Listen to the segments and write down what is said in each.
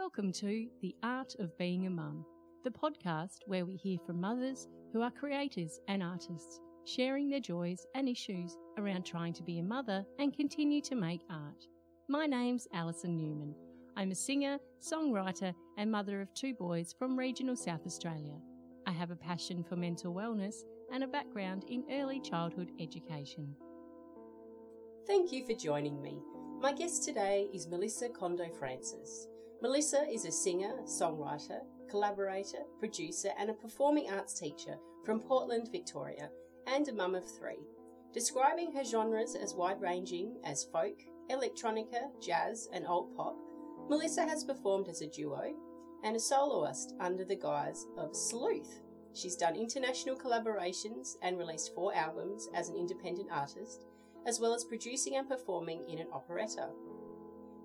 Welcome to The Art of Being a Mum, the podcast where we hear from mothers who are creators and artists, sharing their joys and issues around trying to be a mother and continue to make art. My name's Alison Newman. I'm a singer, songwriter, and mother of two boys from regional South Australia. I have a passion for mental wellness and a background in early childhood education. Thank you for joining me. My guest today is Melissa Condo Francis. Melissa is a singer, songwriter, collaborator, producer, and a performing arts teacher from Portland, Victoria, and a mum of three. Describing her genres as wide ranging as folk, electronica, jazz, and alt pop, Melissa has performed as a duo and a soloist under the guise of Sleuth. She's done international collaborations and released four albums as an independent artist, as well as producing and performing in an operetta.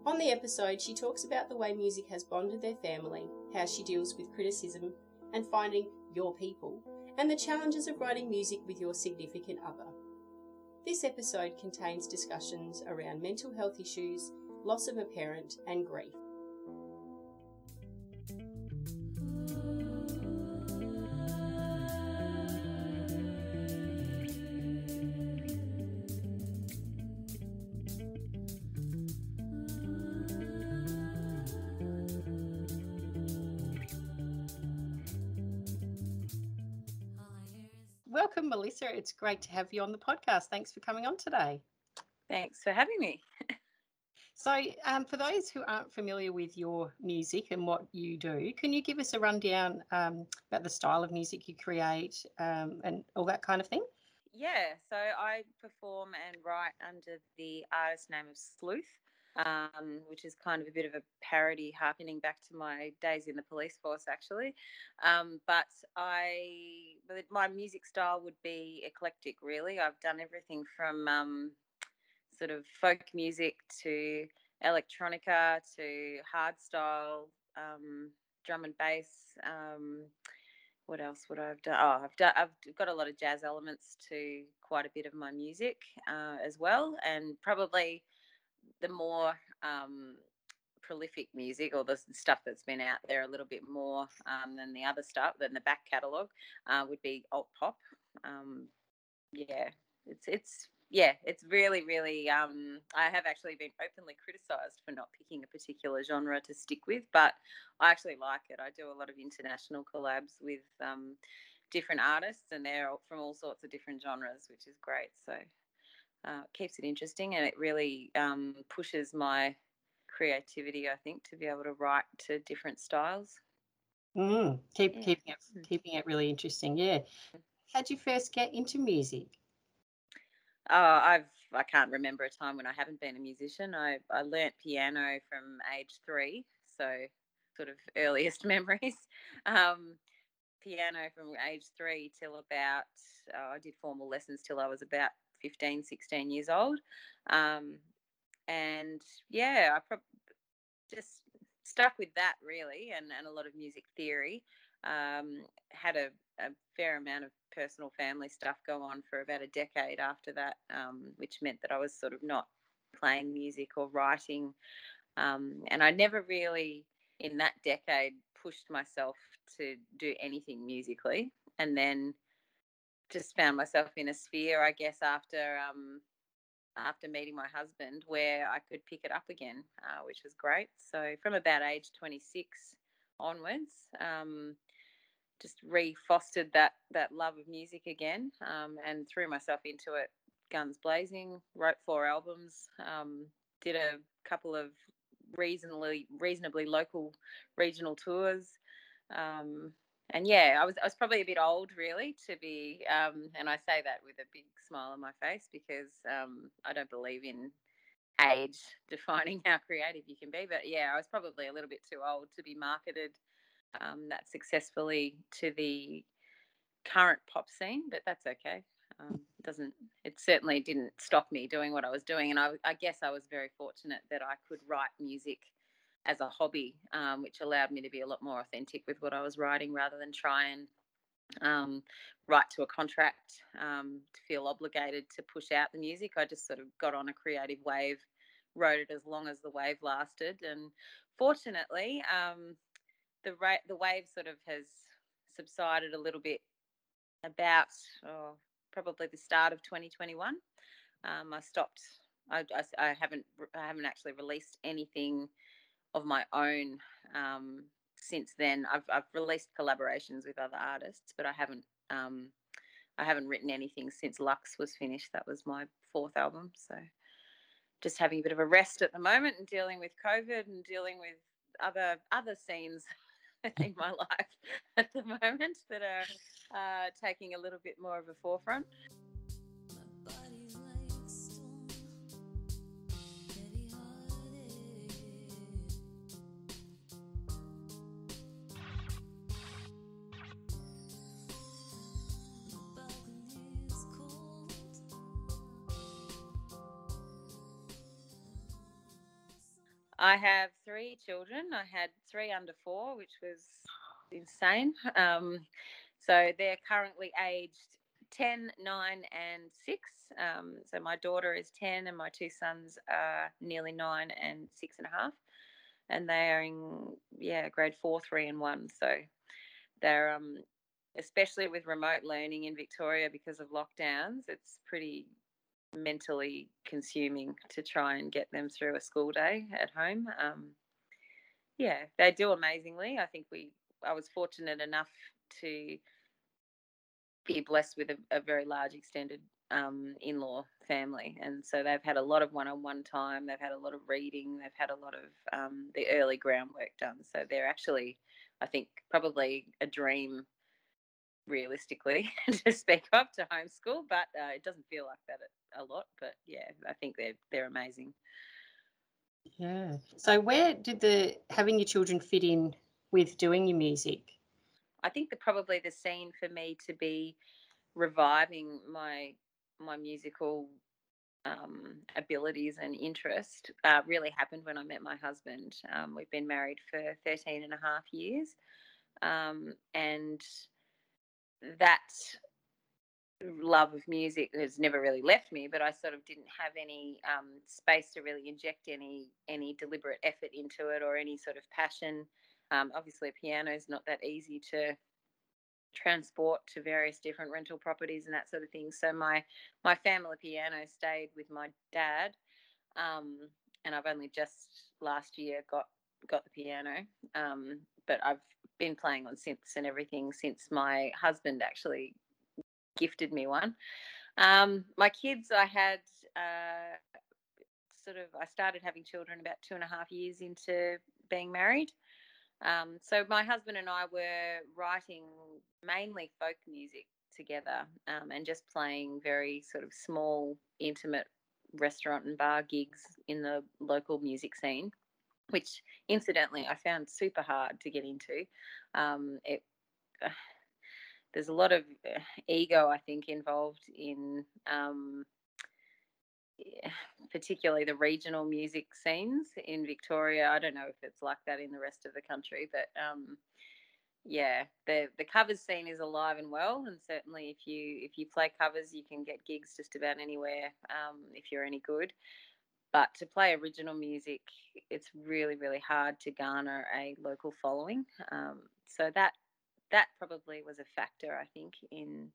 On the episode, she talks about the way music has bonded their family, how she deals with criticism, and finding your people, and the challenges of writing music with your significant other. This episode contains discussions around mental health issues, loss of a parent, and grief. Melissa. It's great to have you on the podcast. Thanks for coming on today. Thanks for having me. So, um, for those who aren't familiar with your music and what you do, can you give us a rundown um, about the style of music you create um, and all that kind of thing? Yeah, so I perform and write under the artist name of Sleuth, um, which is kind of a bit of a parody harkening back to my days in the police force, actually. Um, but I, my music style would be eclectic, really. I've done everything from um, sort of folk music to electronica to hardstyle, um, drum and bass. Um, what else would I have done? Oh, I've. I've got a lot of jazz elements to quite a bit of my music uh, as well, and probably the more um, prolific music or the stuff that's been out there a little bit more um, than the other stuff than the back catalogue uh, would be alt pop. Um, yeah, it's it's yeah, it's really, really. Um, I have actually been openly criticised for not picking a particular genre to stick with, but I actually like it. I do a lot of international collabs with um, different artists, and they're from all sorts of different genres, which is great. So uh, it keeps it interesting, and it really um, pushes my creativity. I think to be able to write to different styles. Mm, keep yeah. keeping it mm. keeping it really interesting. Yeah. How'd you first get into music? Oh, I've I can't remember a time when I haven't been a musician. I I learnt piano from age three, so sort of earliest memories. Um, piano from age three till about oh, I did formal lessons till I was about 15, 16 years old. Um, and yeah, I pro- just stuck with that really, and and a lot of music theory. Um, had a, a fair amount of personal family stuff go on for about a decade after that, um, which meant that I was sort of not playing music or writing. Um, and I never really, in that decade, pushed myself to do anything musically. And then just found myself in a sphere, I guess, after um, after meeting my husband, where I could pick it up again, uh, which was great. So from about age 26 onwards, um, just re-fostered that that love of music again um, and threw myself into it guns blazing wrote four albums um, did a couple of reasonably reasonably local regional tours um, and yeah I was, I was probably a bit old really to be um, and I say that with a big smile on my face because um, I don't believe in age defining how creative you can be but yeah I was probably a little bit too old to be marketed um, that successfully to the current pop scene, but that's okay. Um, doesn't it certainly didn't stop me doing what I was doing, and I, I guess I was very fortunate that I could write music as a hobby, um, which allowed me to be a lot more authentic with what I was writing rather than try and um, write to a contract um, to feel obligated to push out the music. I just sort of got on a creative wave, wrote it as long as the wave lasted, and fortunately, um, the rate the wave sort of has subsided a little bit about oh, probably the start of 2021. Um, I stopped. I, I, I, haven't. I haven't actually released anything of my own um, since then. I've, I've released collaborations with other artists, but I haven't. Um, I haven't written anything since Lux was finished. That was my fourth album. So just having a bit of a rest at the moment and dealing with COVID and dealing with other other scenes in my life at the moment that are uh, taking a little bit more of a forefront. I have three children. I had three under four, which was insane. Um, so they're currently aged 10, 9, and 6. Um, so my daughter is 10, and my two sons are nearly 9 and six and a half. And they are in, yeah, grade 4, 3, and 1. So they're, um, especially with remote learning in Victoria because of lockdowns, it's pretty mentally consuming to try and get them through a school day at home. Um, yeah, they do amazingly. I think we, I was fortunate enough to be blessed with a, a very large extended um, in-law family, and so they've had a lot of one-on-one time. They've had a lot of reading. They've had a lot of um, the early groundwork done. So they're actually, I think, probably a dream realistically to speak up to homeschool, but uh, it doesn't feel like that a lot. But yeah, I think they're they're amazing. Yeah. So where did the having your children fit in with doing your music? I think that probably the scene for me to be reviving my my musical um, abilities and interest uh, really happened when I met my husband. Um, we've been married for 13 and a half years. Um, and that love of music has never really left me but i sort of didn't have any um, space to really inject any any deliberate effort into it or any sort of passion. Um, obviously a piano is not that easy to transport to various different rental properties and that sort of thing. So my my family piano stayed with my dad um, and i've only just last year got got the piano. Um, but i've been playing on synths and everything since my husband actually gifted me one. Um, my kids, I had uh, sort of, I started having children about two and a half years into being married. Um, so my husband and I were writing mainly folk music together um, and just playing very sort of small, intimate restaurant and bar gigs in the local music scene which incidentally I found super hard to get into. Um, it, uh, there's a lot of uh, ego, I think, involved in um, yeah, particularly the regional music scenes in Victoria. I don't know if it's like that in the rest of the country, but um, yeah, the the covers scene is alive and well, and certainly if you if you play covers, you can get gigs just about anywhere um, if you're any good. But to play original music, it's really, really hard to garner a local following. Um, so that that probably was a factor, I think, in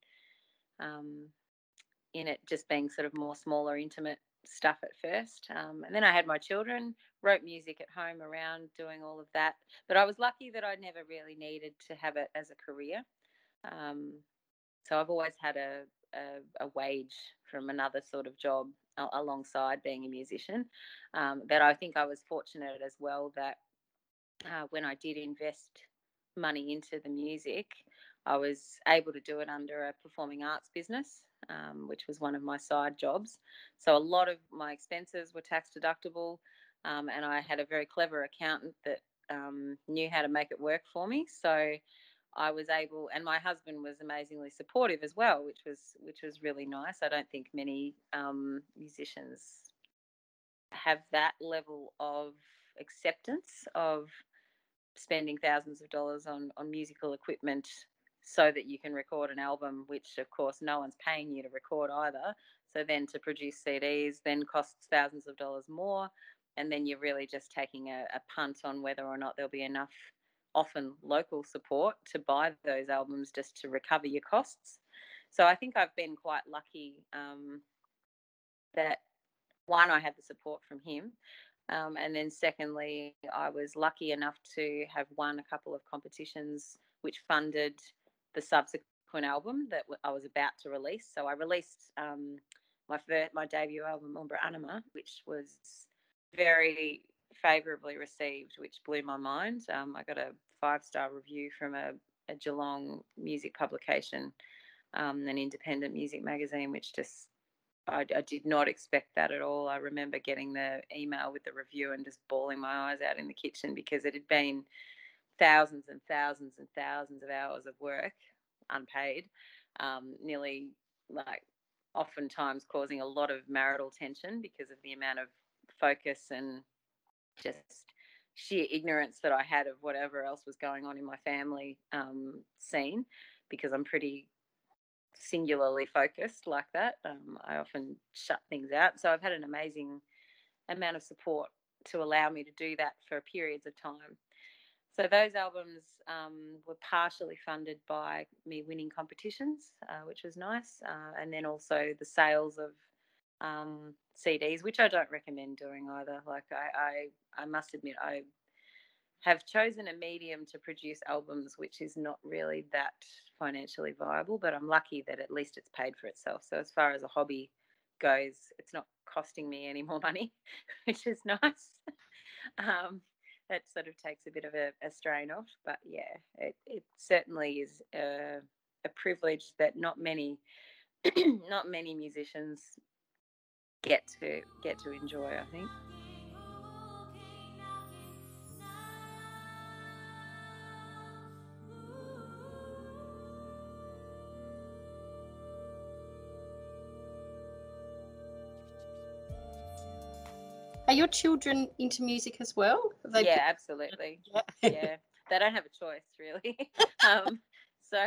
um, in it just being sort of more smaller, intimate stuff at first. Um, and then I had my children, wrote music at home around doing all of that. But I was lucky that I never really needed to have it as a career. Um, so I've always had a, a, a, wage from another sort of job alongside being a musician. Um, but I think I was fortunate as well that uh, when I did invest money into the music, I was able to do it under a performing arts business, um, which was one of my side jobs. So a lot of my expenses were tax deductible, um, and I had a very clever accountant that um, knew how to make it work for me. So I was able, and my husband was amazingly supportive as well, which was which was really nice. I don't think many um, musicians have that level of acceptance of spending thousands of dollars on on musical equipment so that you can record an album, which of course no one's paying you to record either. So then to produce CDs then costs thousands of dollars more. and then you're really just taking a, a punt on whether or not there'll be enough often local support to buy those albums just to recover your costs. So I think I've been quite lucky um, that one, I had the support from him. Um, and then secondly, I was lucky enough to have won a couple of competitions which funded the subsequent album that I was about to release. So I released um, my first, my debut album, Umbra Anima, which was very favourably received, which blew my mind. Um, I got a five star review from a, a, Geelong music publication, um, an independent music magazine, which just I, I, did not expect that at all. I remember getting the email with the review and just bawling my eyes out in the kitchen because it had been thousands and thousands and thousands of hours of work, unpaid, um, nearly like oftentimes causing a lot of marital tension because of the amount of focus and just sheer ignorance that I had of whatever else was going on in my family um, scene because I'm pretty singularly focused like that. Um, I often shut things out. So I've had an amazing amount of support to allow me to do that for periods of time. So those albums um, were partially funded by me winning competitions, uh, which was nice, uh, and then also the sales of um, CDs, which I don't recommend doing either. Like I, I, I must admit, I have chosen a medium to produce albums which is not really that financially viable, but I'm lucky that at least it's paid for itself. So as far as a hobby goes, it's not costing me any more money, which is nice. um, that sort of takes a bit of a, a strain off, but yeah, it, it certainly is a, a privilege that not many, not many musicians get to get to enjoy. I think. Are your children into music as well? They yeah, absolutely. Yeah. yeah. they don't have a choice really. um, so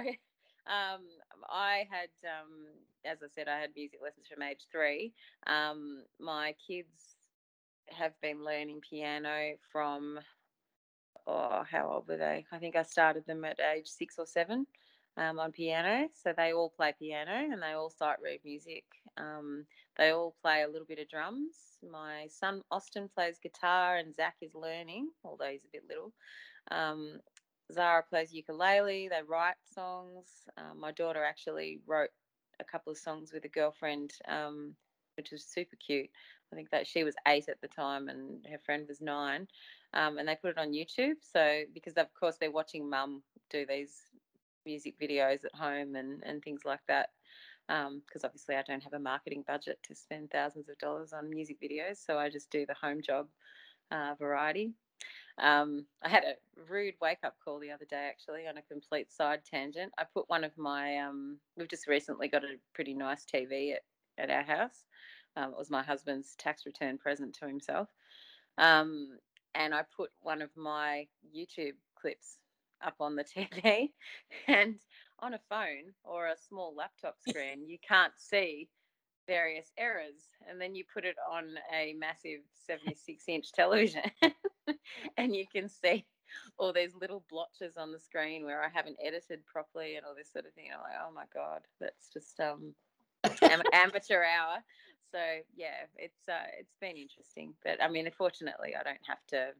um, I had, um, as I said, I had music lessons from age three. Um, my kids have been learning piano from, oh, how old were they? I think I started them at age six or seven um, on piano. So they all play piano and they all sight read music. Um, they all play a little bit of drums. My son Austin plays guitar and Zach is learning, although he's a bit little. Um, Zara plays ukulele. They write songs. Um, my daughter actually wrote a couple of songs with a girlfriend, um, which was super cute. I think that she was eight at the time and her friend was nine. Um, and they put it on YouTube. So, because of course they're watching mum do these music videos at home and, and things like that. Because um, obviously, I don't have a marketing budget to spend thousands of dollars on music videos. So I just do the home job uh, variety. Um, I had a rude wake up call the other day, actually, on a complete side tangent. I put one of my, um, we've just recently got a pretty nice TV at, at our house. Um, it was my husband's tax return present to himself. Um, and I put one of my YouTube clips up on the TV and on a phone or a small laptop screen, you can't see various errors. And then you put it on a massive 76 inch television and you can see all these little blotches on the screen where I haven't edited properly and all this sort of thing. I'm like, oh my God, that's just um, am- amateur hour. So yeah, it's uh, it's been interesting, but I mean, unfortunately, I don't have to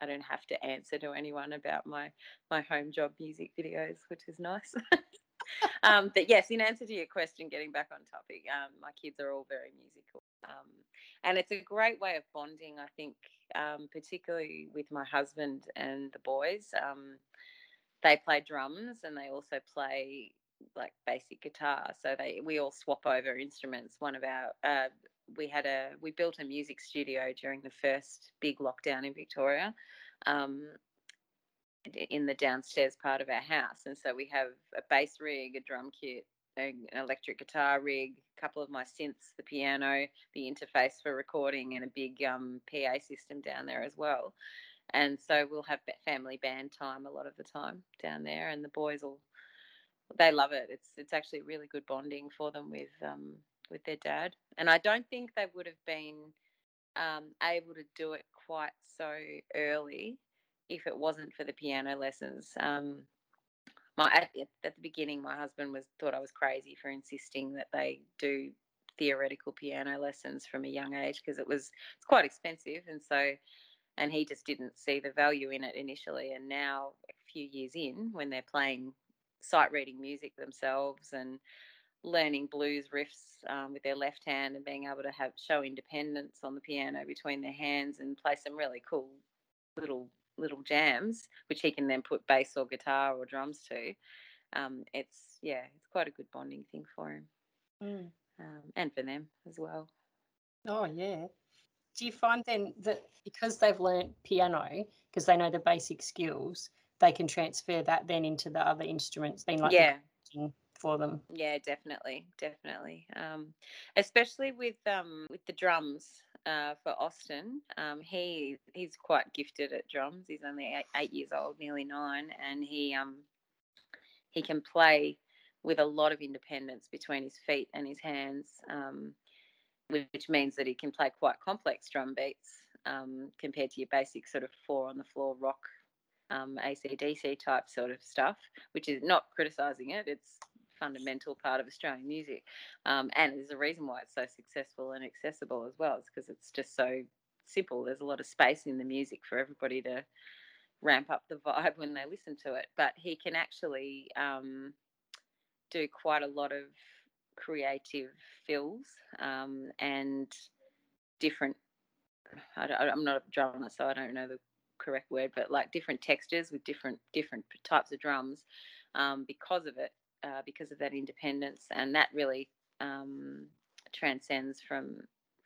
I don't have to answer to anyone about my my home job music videos, which is nice. um, but yes, in answer to your question, getting back on topic, um, my kids are all very musical, um, and it's a great way of bonding. I think, um, particularly with my husband and the boys. Um, they play drums and they also play like basic guitar. So they we all swap over instruments. One of our uh, we had a we built a music studio during the first big lockdown in Victoria. Um, in the downstairs part of our house, and so we have a bass rig, a drum kit, an electric guitar rig, a couple of my synths, the piano, the interface for recording, and a big um, PA system down there as well. And so we'll have family band time a lot of the time down there, and the boys will they love it. It's it's actually really good bonding for them with um, with their dad. And I don't think they would have been um, able to do it quite so early if it wasn't for the piano lessons. Um, my at, at the beginning, my husband was thought I was crazy for insisting that they do theoretical piano lessons from a young age because it was it's quite expensive, and so and he just didn't see the value in it initially. And now, a few years in, when they're playing sight reading music themselves and learning blues riffs um, with their left hand and being able to have show independence on the piano between their hands and play some really cool little little jams, which he can then put bass or guitar or drums to. Um, it's yeah, it's quite a good bonding thing for him, mm. um, and for them as well. Oh yeah. Do you find then that because they've learnt piano, because they know the basic skills, they can transfer that then into the other instruments? Then like yeah. For them, yeah, definitely, definitely. Um, especially with um, with the drums, uh, for Austin. Um, he he's quite gifted at drums. He's only eight, eight, years old, nearly nine, and he um he can play with a lot of independence between his feet and his hands, um, which means that he can play quite complex drum beats um, compared to your basic sort of four on the floor rock um, ACDC type sort of stuff, which is not criticizing it. It's fundamental part of Australian music, um, and there's a reason why it's so successful and accessible as well. It's because it's just so simple. There's a lot of space in the music for everybody to ramp up the vibe when they listen to it. But he can actually um, do quite a lot of creative fills um, and different. I, am not a drummer, so I don't know the correct word, but like different textures with different different types of drums. Um, because of it, uh, because of that independence, and that really um, transcends from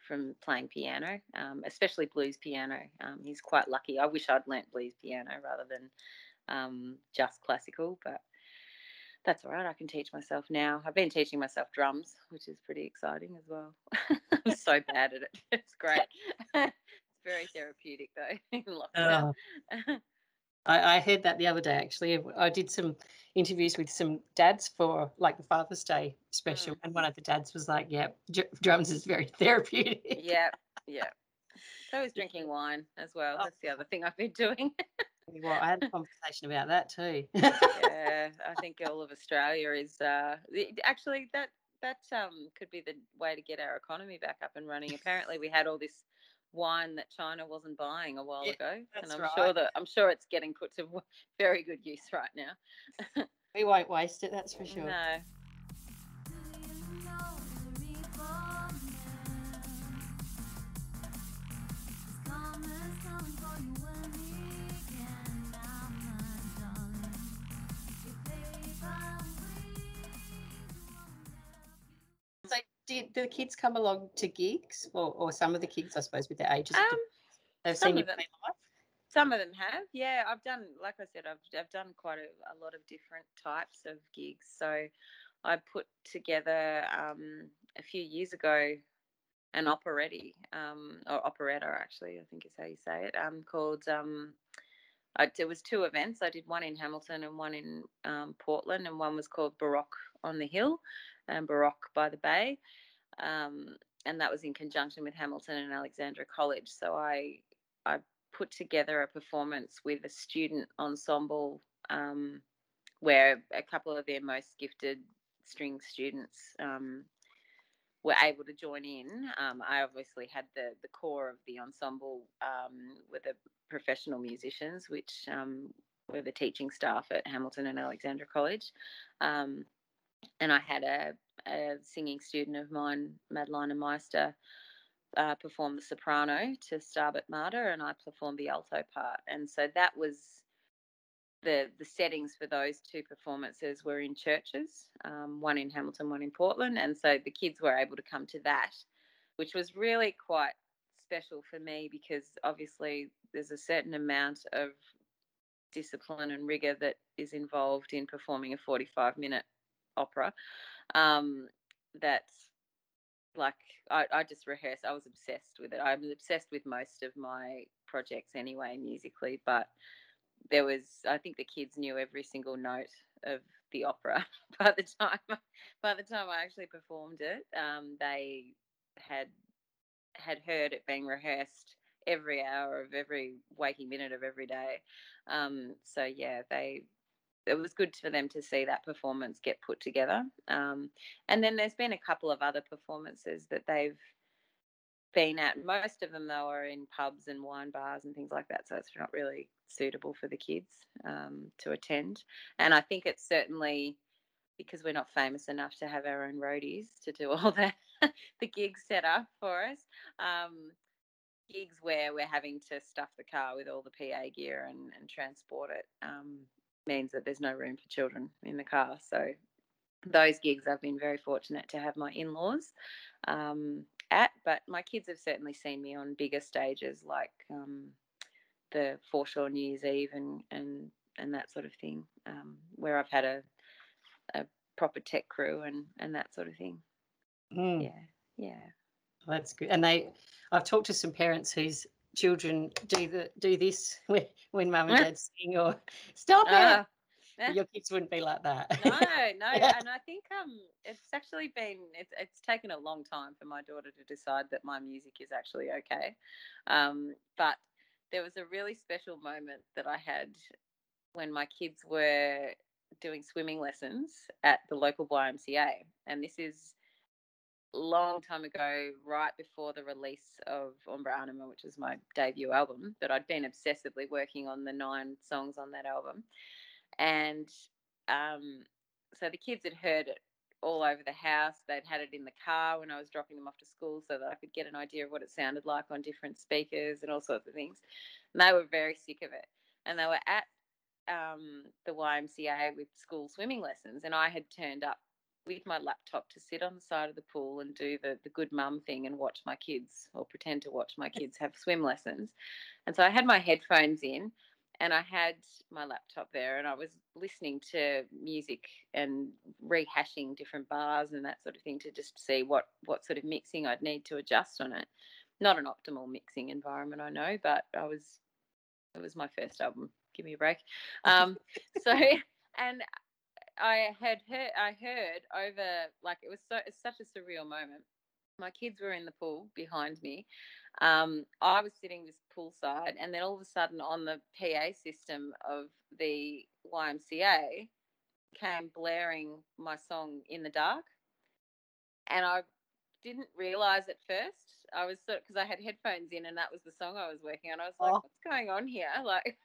from playing piano, um, especially blues piano. Um, he's quite lucky. I wish I'd learnt blues piano rather than um, just classical, but that's all right. I can teach myself now. I've been teaching myself drums, which is pretty exciting as well. I'm so bad at it. It's great. it's very therapeutic though. oh. I, I heard that the other day actually. I did some interviews with some dads for like the Father's Day special, mm. and one of the dads was like, "Yeah, drums is very therapeutic." Yeah, yeah. So is drinking wine as well. Oh. That's the other thing I've been doing. well, I had a conversation about that too. yeah, I think all of Australia is uh, actually that that um, could be the way to get our economy back up and running. Apparently, we had all this wine that China wasn't buying a while yeah, ago, and I'm right. sure that I'm sure it's getting put to very good use right now. we won't waste it, that's for sure. No. Do, do the kids come along to gigs, or, or some of the kids, I suppose, with their ages? Um, they've seen you play live. Some of them have, yeah. I've done, like I said, I've I've done quite a, a lot of different types of gigs. So I put together um, a few years ago an operetta, um, or operetta actually, I think is how you say it, um, called. Um, I, there was two events. I did one in Hamilton and one in um, Portland, and one was called Baroque on the Hill and Baroque by the Bay um, and that was in conjunction with Hamilton and Alexandra College. So I I put together a performance with a student ensemble um, where a couple of their most gifted string students um, were able to join in. Um, I obviously had the the core of the ensemble um, with the professional musicians, which um, were the teaching staff at Hamilton and Alexandra College. Um, and I had a, a singing student of mine, Madeline Meister, uh, perform the soprano to Stabat Mater, and I performed the alto part. And so that was the the settings for those two performances were in churches, um, one in Hamilton, one in Portland, and so the kids were able to come to that, which was really quite special for me because obviously there's a certain amount of discipline and rigor that is involved in performing a 45 minute opera. Um, that's like I, I just rehearsed. I was obsessed with it. I was obsessed with most of my projects anyway, musically. But there was, I think, the kids knew every single note of the opera by the time by the time I actually performed it. Um, they had had heard it being rehearsed every hour of every waking minute of every day. Um, so yeah, they it was good for them to see that performance get put together. Um, and then there's been a couple of other performances that they've been at. Most of them though are in pubs and wine bars and things like that, so it's not really suitable for the kids um, to attend. And I think it's certainly because we're not famous enough to have our own roadies to do all the the gigs set up for us. Um, gigs where we're having to stuff the car with all the PA gear and, and transport it um, means that there's no room for children in the car. So those gigs I've been very fortunate to have my in-laws um, at, but my kids have certainly seen me on bigger stages like um, the foreshore New Year's Eve and and and that sort of thing, um, where I've had a a proper tech crew and and that sort of thing. Mm. Yeah, yeah. that's good. And they, I've talked to some parents whose children do the do this when when mum and dad sing or stop it. Ah, Your kids wouldn't be like that. no, no, and I think um, it's actually been it's it's taken a long time for my daughter to decide that my music is actually okay, um, but there was a really special moment that I had when my kids were doing swimming lessons at the local YMCA, and this is long time ago, right before the release of Ombra Anima, which was my debut album. But I'd been obsessively working on the nine songs on that album, and um, so the kids had heard it all over the house. They'd had it in the car when I was dropping them off to school so that I could get an idea of what it sounded like on different speakers and all sorts of things. And they were very sick of it. And they were at um, the YMCA with school swimming lessons, and I had turned up with my laptop to sit on the side of the pool and do the, the good mum thing and watch my kids or pretend to watch my kids have swim lessons. And so I had my headphones in and I had my laptop there and I was listening to music and rehashing different bars and that sort of thing to just see what what sort of mixing I'd need to adjust on it. Not an optimal mixing environment, I know, but I was it was my first album. Give me a break. Um, so and I had heard I heard over like it was so it's such a surreal moment. My kids were in the pool behind me. Um, I was sitting this poolside, and then all of a sudden, on the PA system of the YMCA, came blaring my song "In the Dark," and I didn't realize at first. I was sort because I had headphones in, and that was the song I was working on. I was like, Oh. "What's going on here?" Like,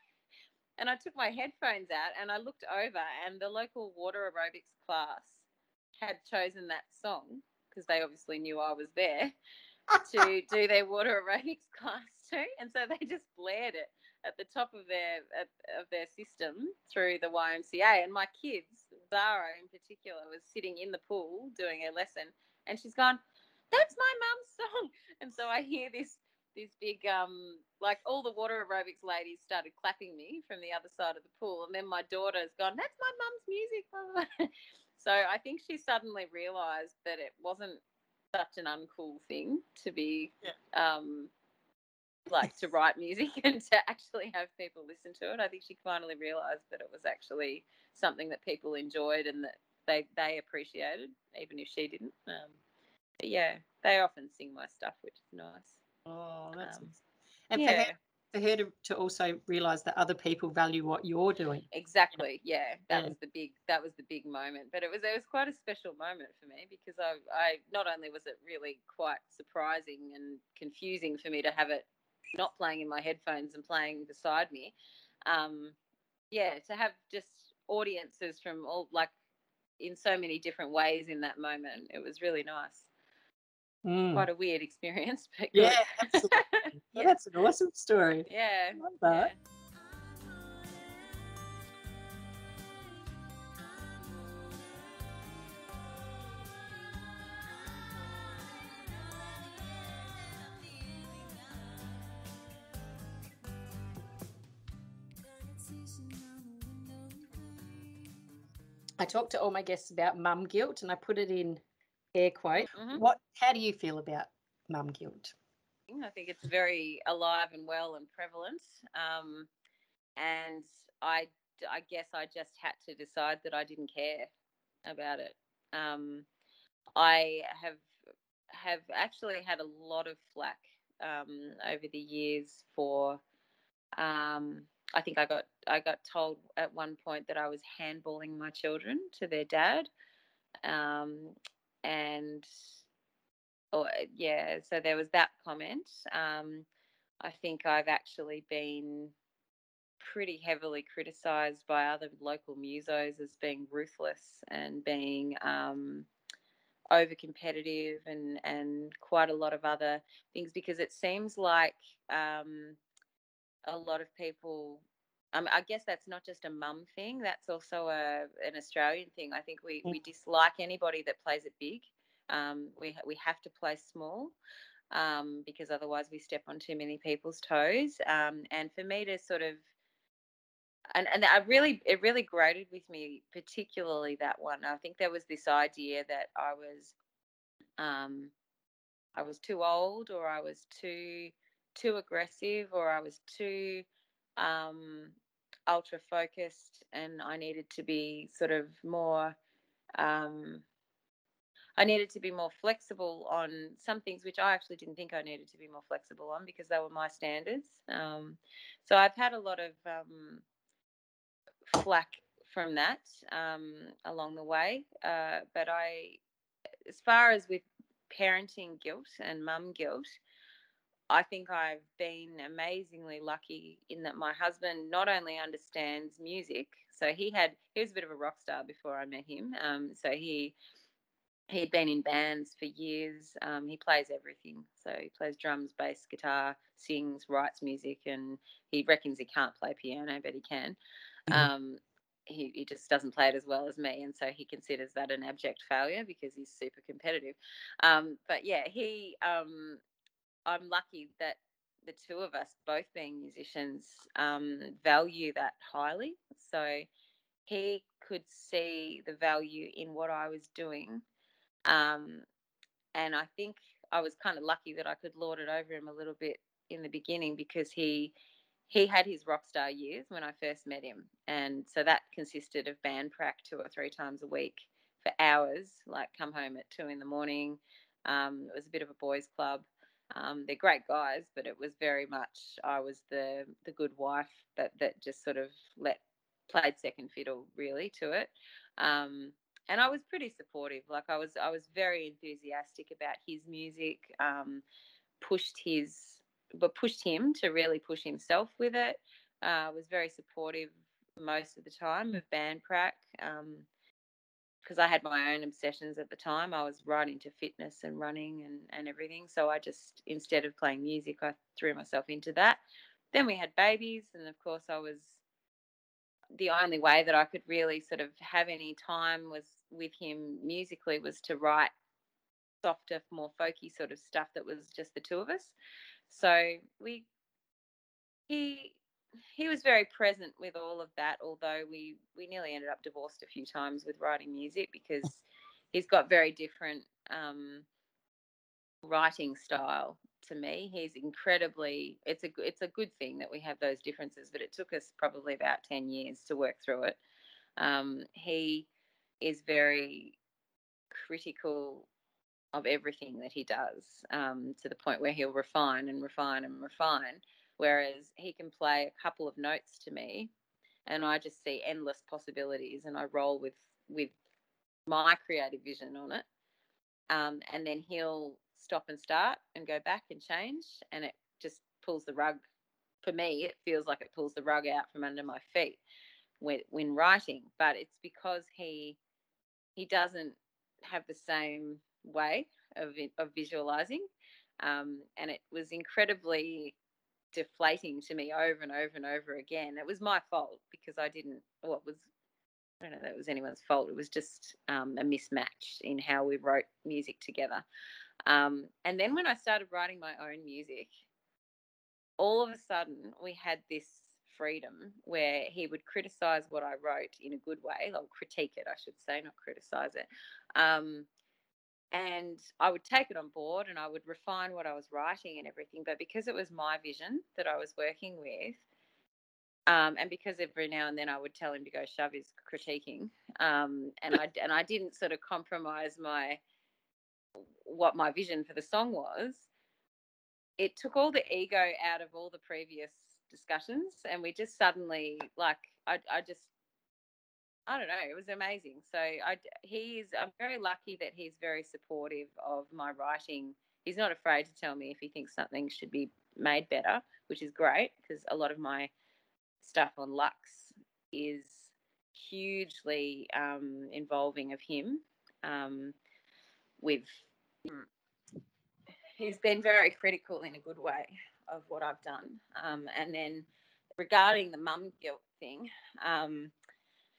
and I took my headphones out, and I looked over, and the local water aerobics class had chosen that song because they obviously knew I was there to do their water aerobics class too, and so they just blared it at the top of their at, of their system through the YMCA. And my kids, Zara in particular, was sitting in the pool doing a lesson, and she's gone, "That's my mum's song." And so I hear this this big um like all the water aerobics ladies started clapping me from the other side of the pool, and then my daughter's gone, "That's my mum's music." so I think she suddenly realised that it wasn't such an uncool thing to be um like to write music and to actually have people listen to it. I think she finally realised that it was actually something that people enjoyed and that they they appreciated, even if she didn't. Um, but yeah, they often sing my stuff, which is nice. Oh, that's Um, and for her, for her to, to also realise that other people value what you're doing. exactly. Yeah, that Yeah. was the big that was the big moment. But it was it was quite a special moment for me because I I not only was it really quite surprising and confusing for me to have it not playing in my headphones and playing beside me, um, yeah, to have just audiences from all like in so many different ways in that moment. It was really nice. Mm. Quite a weird experience, but. Yeah, absolutely. Well, yeah. that's an awesome story. yeah. Love that. yeah. I talk to all my guests about mum guilt, and I put it in air quote. Mhm. What? How do you feel about mum guilt? I think it's very alive and well and prevalent. Um, and I, I guess I just had to decide that I didn't care about it. Um, I have have actually had a lot of flack um, over the years for. Um, I think I got I got told at one point that I was handballing my children to their dad, um, and oh, yeah, so there was that comment. Um, I think I've actually been pretty heavily criticised by other local musos as being ruthless and being um, over competitive and and quite a lot of other things because it seems like um, a lot of people um, I guess that's not just a mum thing that's also a an Australian thing. I think we, we dislike anybody that plays it big. Um, we we have to play small um, because otherwise we step on too many people's toes. Um, and for me to sort of and and I really it really grated with me, particularly that one. I think there was this idea that I was um I was too old or I was too too aggressive or I was too um ultra focused and I needed to be sort of more um I needed to be more flexible on some things which I actually didn't think I needed to be more flexible on because they were my standards. Um, so I've had a lot of um, flack from that um, along the way. Uh, but I, as far as with parenting guilt and mum guilt, I think I've been amazingly lucky in that my husband not only understands music, so he had he was a bit of a rock star before I met him. Um, so he he'd been in bands for years. Um, he plays everything. So he plays drums, bass, guitar, sings, writes music, and he reckons he can't play piano, but he can. Mm-hmm. Um, he, he just doesn't play it as well as me, and so he considers that an abject failure because he's super competitive. Um, but yeah, he, um, I'm lucky that the two of us, both being musicians, um, value that highly. So he could see the value in what I was doing, um, and I think I was kind of lucky that I could lord it over him a little bit in the beginning because he he had his rock star years when I first met him. And so that consisted of band prac two or three times a week for hours, like come home at two in the morning. Um, it was a bit of a boys' club. Um, they're great guys, but it was very much I was the the good wife that that just sort of let played second fiddle really to it. Um, and I was pretty supportive. Like I was I was very enthusiastic about his music. Um, pushed his but pushed him to really push himself with it. Uh, was very supportive most of the time of band prac because I had my own obsessions at the time. I was right into fitness and running and, and everything. So I just, instead of playing music, I threw myself into that. Then we had babies, and of course, I was the only way that I could really sort of have any time was with him musically was to write softer, more folky sort of stuff that was just the two of us. So we he he was very present with all of that, although we we nearly ended up divorced a few times with writing music because he's got very different um, writing style to me. He's incredibly it's a it's a good thing that we have those differences, but it took us probably about ten years to work through it. Um, he is very critical of everything that he does um, to the point where he'll refine and refine and refine. Whereas he can play a couple of notes to me, and I just see endless possibilities, and I roll with with my creative vision on it. Um, and then he'll stop and start and go back and change, and it just pulls the rug. For me, it feels like it pulls the rug out from under my feet when, when writing, but it's because he he doesn't have the same way of, of visualizing. Um, and it was incredibly deflating to me over and over and over again. It was my fault because I didn't, what was, I don't know that was anyone's fault. It was just um, a mismatch in how we wrote music together. Um, and then when I started writing my own music, all of a sudden we had this freedom where he would criticize what I wrote in a good way, or critique it, I should say, not criticize it. Um, and I would take it on board and I would refine what I was writing and everything. But because it was my vision that I was working with, um, and because every now and then I would tell him to go shove his critiquing, um, and I and I didn't sort of compromise my what my vision for the song was, it took all the ego out of all the previous discussions, and we just suddenly like I I just I don't know. It was amazing. So I he's I'm very lucky that he's very supportive of my writing. He's not afraid to tell me if he thinks something should be made better, which is great because a lot of my stuff on Lux is hugely um, involving of him. Um, with he's been very critical in a good way of what I've done. Um, and then regarding the mum guilt thing, um,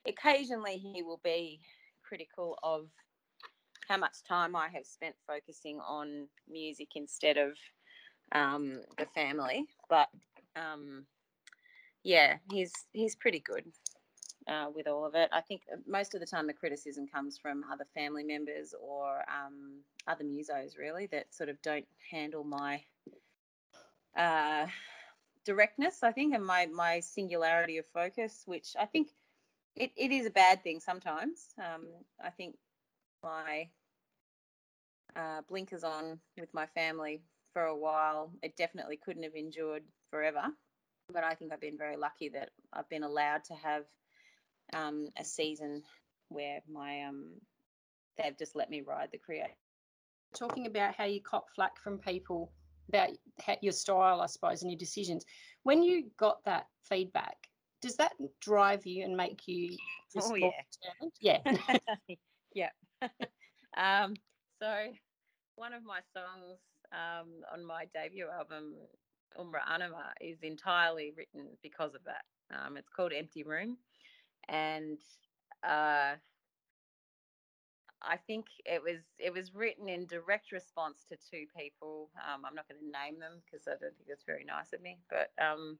occasionally he will be critical of how much time I have spent focusing on music instead of um, the family. But um, yeah, he's he's pretty good uh, with all of it. I think most of the time the criticism comes from other family members or um, other musos, really, that sort of don't handle my uh, directness, I think, and my my singularity of focus, which I think it, it is a bad thing sometimes. Um, I think my uh, blinkers on with my family for a while, it definitely couldn't have endured forever. But I think I've been very lucky that I've been allowed to have um, a season where my um, they've just let me ride the create. Talking about how you cop flack from people about your style, I suppose, and your decisions. When you got that feedback, does that drive you and make you oh yeah. yeah. Yeah um, so one of my songs um, on my debut album umbra anima is entirely written because of that. Um, it's called empty room. And uh, I think it was it was written in direct response to two people. Um, I'm not going to name them because I don't think it's very nice of me, but um,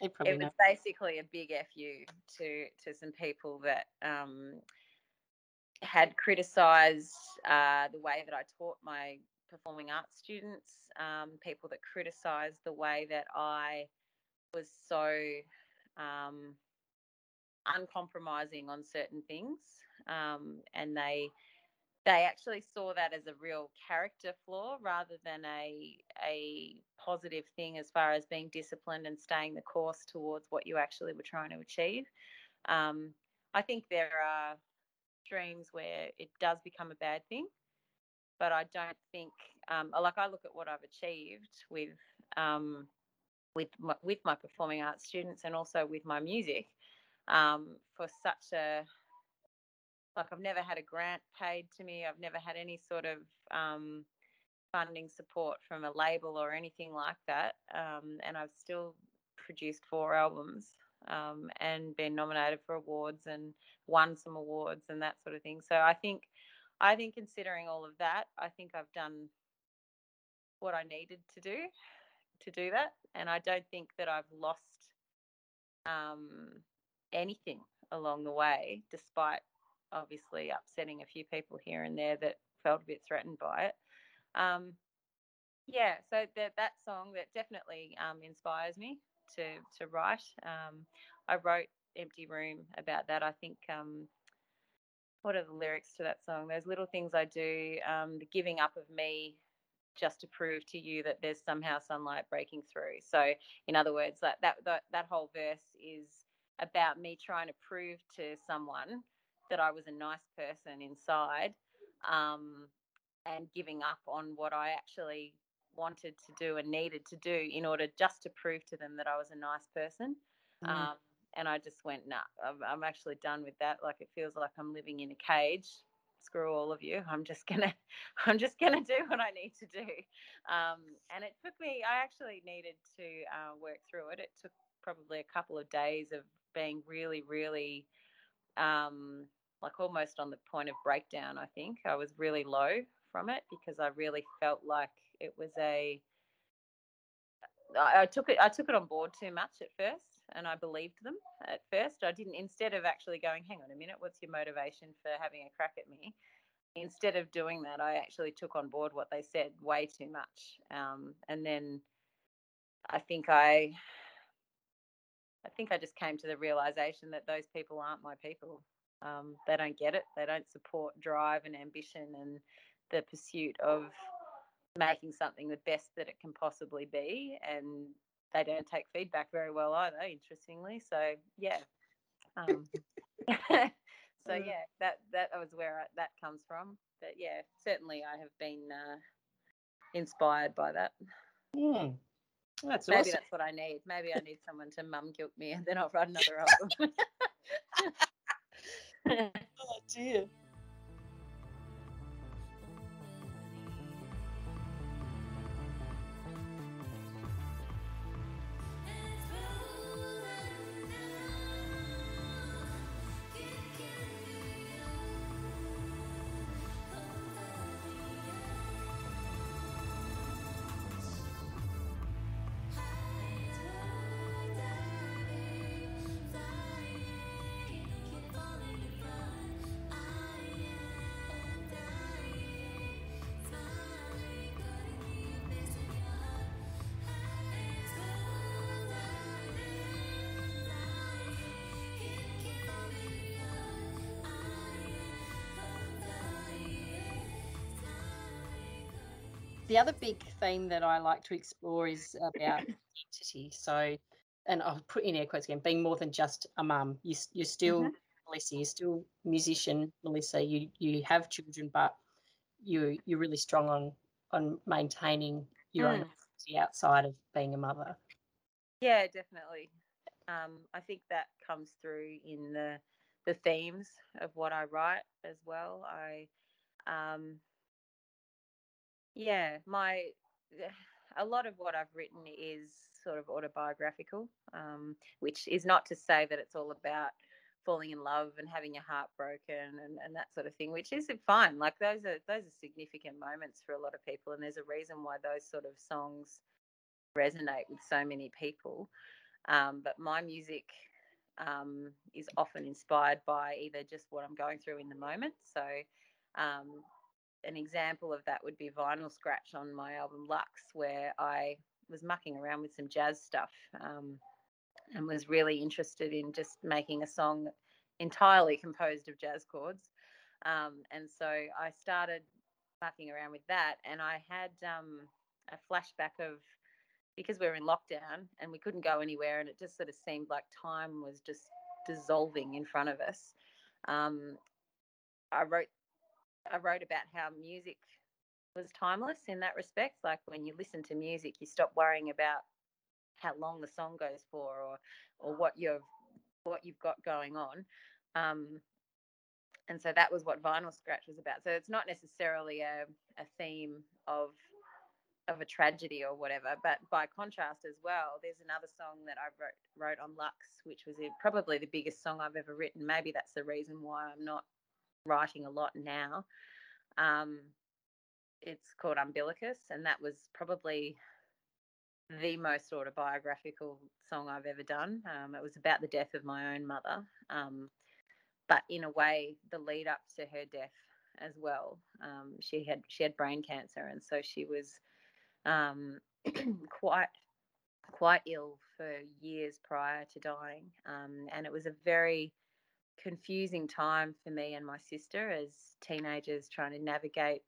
it was not. basically a big fu to to some people that um, had criticised uh, the way that I taught my performing arts students. Um, people that criticised the way that I was so um, uncompromising on certain things, um, and they they actually saw that as a real character flaw rather than a a positive thing as far as being disciplined and staying the course towards what you actually were trying to achieve. Um, I think there are streams where it does become a bad thing, but I don't think um, like I look at what I've achieved with um, with my, with my performing arts students and also with my music um, for such a like I've never had a grant paid to me. I've never had any sort of um, funding support from a label or anything like that. Um, and I've still produced four albums um, and been nominated for awards and won some awards and that sort of thing. So I think, I think considering all of that, I think I've done what I needed to do to do that, and I don't think that I've lost um, anything along the way, despite obviously upsetting a few people here and there that felt a bit threatened by it. Um, yeah, so that that song that definitely um, inspires me to to write. Um, I wrote "Empty Room" about that. I think. Um, what are the lyrics to that song? Those little things I do, um, the giving up of me just to prove to you that there's somehow sunlight breaking through. So, in other words, that that that, that whole verse is about me trying to prove to someone that I was a nice person inside um, and giving up on what I actually wanted to do and needed to do in order just to prove to them that I was a nice person. Mm. Um, and I just went, nah, I'm, I'm actually done with that. Like it feels like I'm living in a cage. Screw all of you. I'm just gonna, I'm just gonna do what I need to do. Um, and it took me. I actually needed to uh, work through it. It took probably a couple of days of being really, really um, like almost on the point of breakdown. I think I was really low from it because I really felt like it was a. I, took it. I took it on board too much at first, and I believed them at first. I didn't. Instead of actually going, hang on a minute, what's your motivation for having a crack at me? Instead of doing that, I actually took on board what they said way too much, um, and then I think I I think I just came to the realization that those people aren't my people. Um, they don't get it. They don't support drive and ambition and the pursuit of making something the best that it can possibly be, and they don't take feedback very well either. Interestingly, so yeah. Um, so yeah, that that was where I, that comes from. But yeah, certainly I have been uh, inspired by that. Mm. That's Maybe awesome. that's what I need. Maybe I need someone to mum guilt me, and then I'll write another album. Oh dear. The other big theme that I like to explore is about identity. So, and I'll put in air quotes again, being more than just a mum. You, you're still Mhm. Melissa. You're still musician, Melissa. You you have children, but you you're really strong on on maintaining your own Mm. identity outside of being a mother. Yeah, definitely. Um, I think that comes through in the the themes of what I write as well. I, um, yeah, my a lot of what I've written is sort of autobiographical, um, which is not to say that it's all about falling in love and having your heart broken and, and that sort of thing, which is fine. Like those are those are significant moments for a lot of people, and there's a reason why those sort of songs resonate with so many people. Um, but my music um, is often inspired by either just what I'm going through in the moment. So, um, an example of that would be Vinyl Scratch on my album Lux, where I was mucking around with some jazz stuff um, and was really interested in just making a song entirely composed of jazz chords. Um, and so I started mucking around with that, and I had um, a flashback of because we were in lockdown and we couldn't go anywhere, and it just sort of seemed like time was just dissolving in front of us. Um, I wrote I wrote about how music was timeless in that respect. Like when you listen to music, you stop worrying about how long the song goes for or or what you've what you've got going on. Um, and so that was what Vinyl Scratch was about. So it's not necessarily a, a theme of of a tragedy or whatever, but by contrast as well, there's another song that I wrote wrote on Lux, which was probably the biggest song I've ever written. Maybe that's the reason why I'm not writing a lot now. Um, it's called Umbilicus, and that was probably the most autobiographical song I've ever done. Um, it was about the death of my own mother, um, but in a way, the lead up to her death as well. Um, she had she had brain cancer, and so she was um, quite quite ill for years prior to dying, um, and it was a very confusing time for me and my sister as teenagers trying to navigate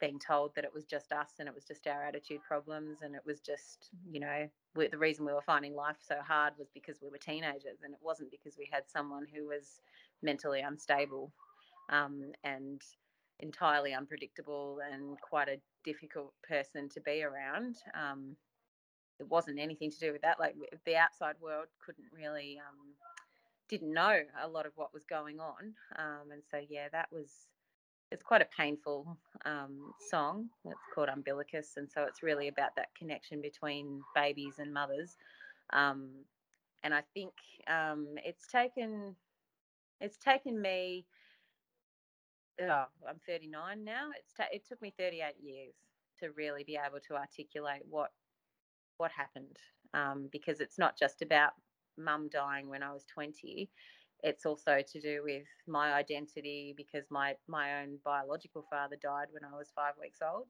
being told that it was just us and it was just our attitude problems and it was just you know we, the reason we were finding life so hard was because we were teenagers and it wasn't because we had someone who was mentally unstable um, and entirely unpredictable and quite a difficult person to be around um, it wasn't anything to do with that like the outside world couldn't really um, didn't know a lot of what was going on um, and so yeah that was it's quite a painful um, song. It's called Umbilicus, and so it's really about that connection between babies and mothers. Um, and I think um, it's taken it's taken me. Oh, I'm 39 now. It's ta- it took me 38 years to really be able to articulate what what happened, um, because it's not just about mum dying when I was 20 it's also to do with my identity because my my own biological father died when I was five weeks old,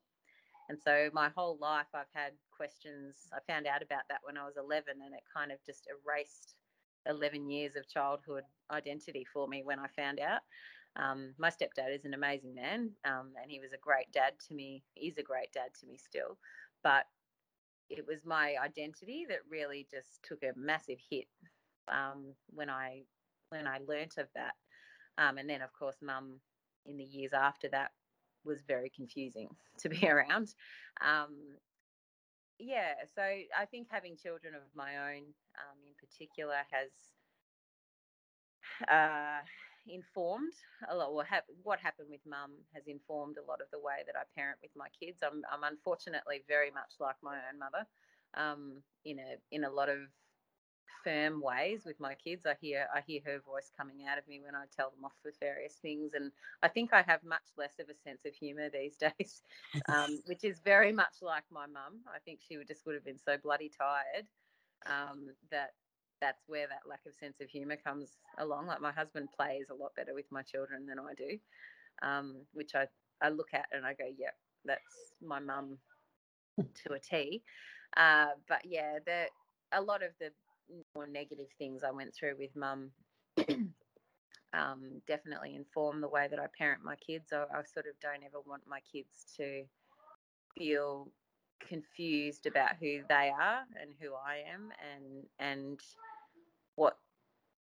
and so my whole life I've had questions. I found out about that when I was 11, and it kind of just erased 11 years of childhood identity for me when I found out. Um, my stepdad is an amazing man, um, and he was a great dad to me. He's a great dad to me still, but it was my identity that really just took a massive hit um, when I when I learnt of that. Um, and then, of course, mum in the years after that was very confusing to be around. Um, yeah, so I think having children of my own um, in particular has uh, informed a lot. What, hap- what happened with mum has informed a lot of the way that I parent with my kids. I'm, I'm unfortunately very much like my own mother um, in a in a lot of firm ways with my kids. I hear I hear her voice coming out of me when I tell them off for various things, and I think I have much less of a sense of humour these days, um, which is very much like my mum. I think she would just would have been so bloody tired um, that that's where that lack of sense of humour comes along. Like my husband plays a lot better with my children than I do, um, which I I look at and I go, yep, that's my mum to a T. Uh, but yeah, the a lot of the more negative things I went through with mum um, definitely inform the way that I parent my kids. I, I sort of don't ever want my kids to feel confused about who they are and who I am and and what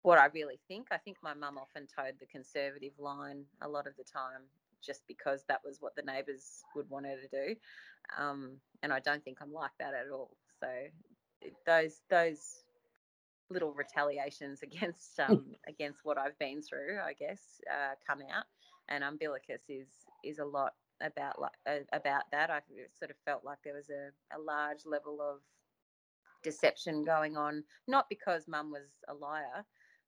what I really think. I think my mum often toed the conservative line a lot of the time just because that was what the neighbours would want her to do. Um, and I don't think I'm like that at all. So those those little retaliations against um, against what I've been through, I guess, uh, come out. And umbilicus is is a lot about like uh, about that. I sort of felt like there was a, a large level of deception going on, not because mum was a liar,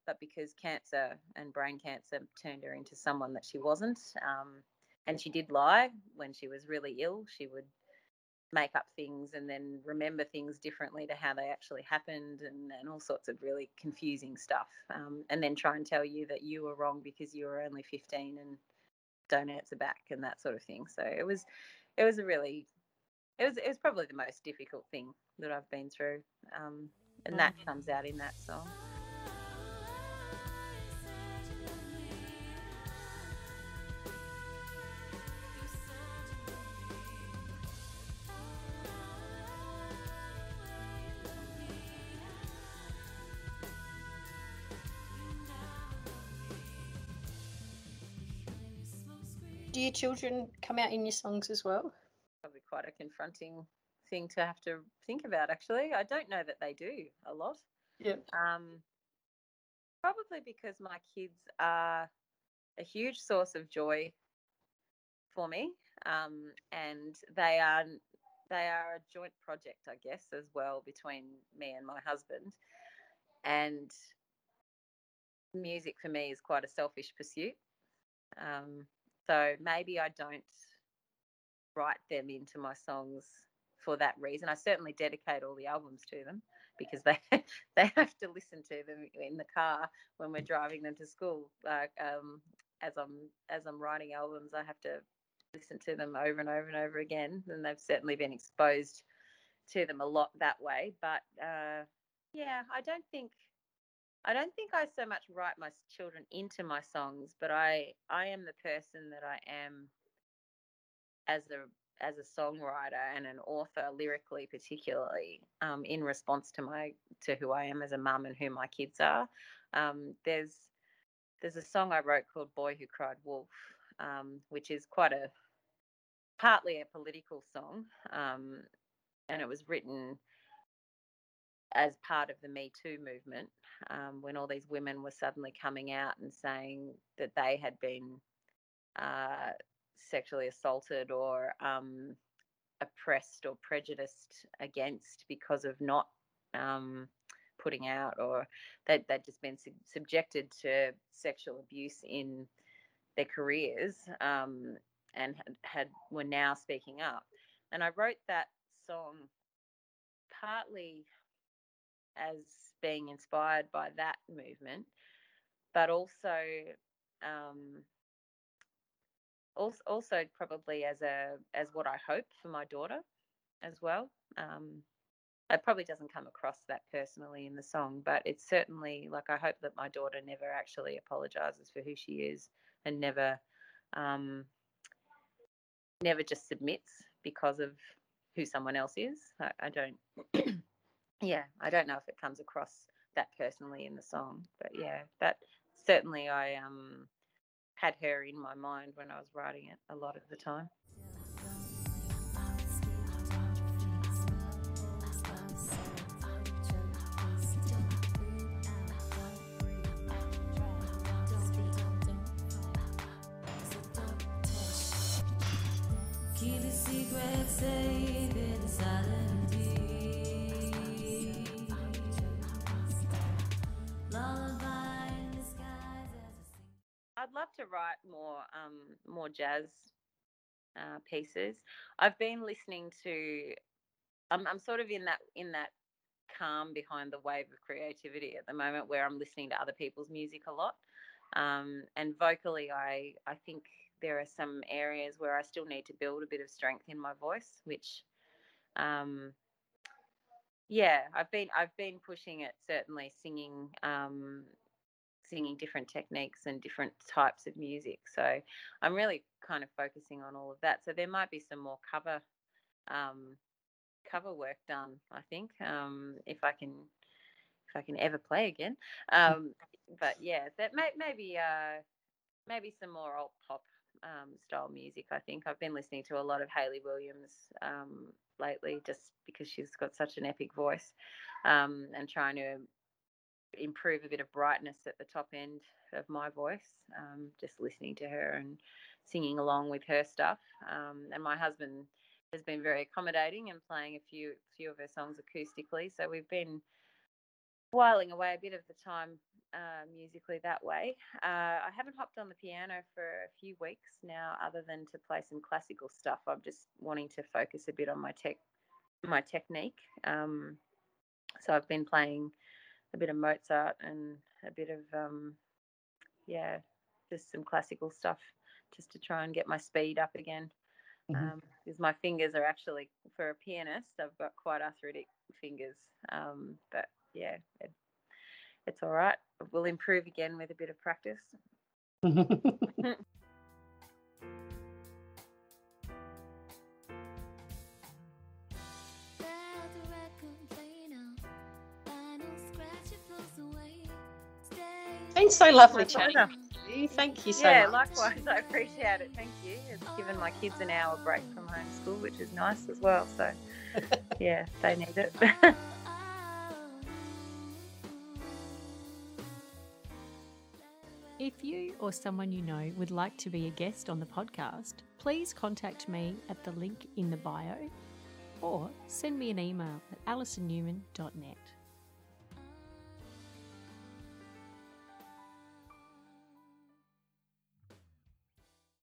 but because cancer and brain cancer turned her into someone that she wasn't. Um, and she did lie when she was really ill. She would make up things and then remember things differently to how they actually happened and, and all sorts of really confusing stuff. Um, and then try and tell you that you were wrong because you were only 15 and don't answer back and that sort of thing. So it was, it was a really, it was, it was probably the most difficult thing that I've been through. Um, and that mm. comes out in that song. Do your children come out in your songs as well? Quite a confronting thing to have to think about. Actually, I don't know that they do a lot. Yeah. Um, probably because my kids are a huge source of joy for me, um, and they are they are a joint project, I guess, as well between me and my husband. And music for me is quite a selfish pursuit. Um, so maybe I don't write them into my songs for that reason. I certainly dedicate all the albums to them because they they have to listen to them in the car when we're driving them to school. Like um, as I'm as I'm writing albums, I have to listen to them over and over and over again, and they've certainly been exposed to them a lot that way. But uh, yeah, I don't think I don't think I so much write my children into my songs, but I I am the person that I am as a as a songwriter and an author lyrically particularly um, in response to my to who I am as a mum and who my kids are. Um, there's there's a song I wrote called Boy Who Cried Wolf, um, which is quite a partly a political song, um, and it was written as part of the Me Too movement, um, when all these women were suddenly coming out and saying that they had been uh, sexually assaulted or um, oppressed or prejudiced against because of not um, putting out or they'd, they'd just been sub- subjected to sexual abuse in their careers um, and had, had were now speaking up. And I wrote that song partly as being inspired by that movement, but also um, also, probably as a as what I hope for my daughter as well. Um, it probably doesn't come across that personally in the song, but it's certainly like I hope that my daughter never actually apologizes for who she is and never um, never just submits because of who someone else is. I, I don't. yeah, I don't know if it comes across that personally in the song, but yeah, that certainly I um had her in my mind when I was writing it a lot of the time. Keep secret safe in silent love to write more um, more jazz uh, pieces. I've been listening to. I'm, I'm sort of in that in that calm behind the wave of creativity at the moment, where I'm listening to other people's music a lot. Um, and vocally, I I think there are some areas where I still need to build a bit of strength in my voice, which, um, yeah, I've been I've been pushing it certainly singing um, singing different techniques and different types of music. So I'm really kind of focusing on all of that. So there might be some more cover um, cover work done. I think um, if I can if I can ever play again. Um, but yeah, that may, maybe uh, maybe some more alt pop um, style music. I think I've been listening to a lot of Hayley Williams um, lately, just because she's got such an epic voice, um, and trying to improve a bit of brightness at the top end of my voice. Um, just listening to her and singing along with her stuff. Um, and my husband has been very accommodating and playing a few few of her songs acoustically. So we've been whiling away a bit of the time uh, musically that way. Uh, I haven't hopped on the piano for a few weeks now, other than to play some classical stuff. I'm just wanting to focus a bit on my tech, my technique. Um, so I've been playing a bit of Mozart and a bit of um, yeah, just some classical stuff, just to try and get my speed up again. Mm-hmm. Um, because my fingers are actually for a pianist, I've got quite arthritic fingers. Um, but yeah, it, it's all right. We'll improve again with a bit of practice. been so lovely chatting you. Thank you so yeah, much. Yeah, likewise. I appreciate it. Thank you. It's given my kids an hour break from homeschool, which is nice as well. So, yeah, they need it. If you or someone you know would like to be a guest on the podcast, please contact me at the link in the bio or send me an email at alisonnewman.net.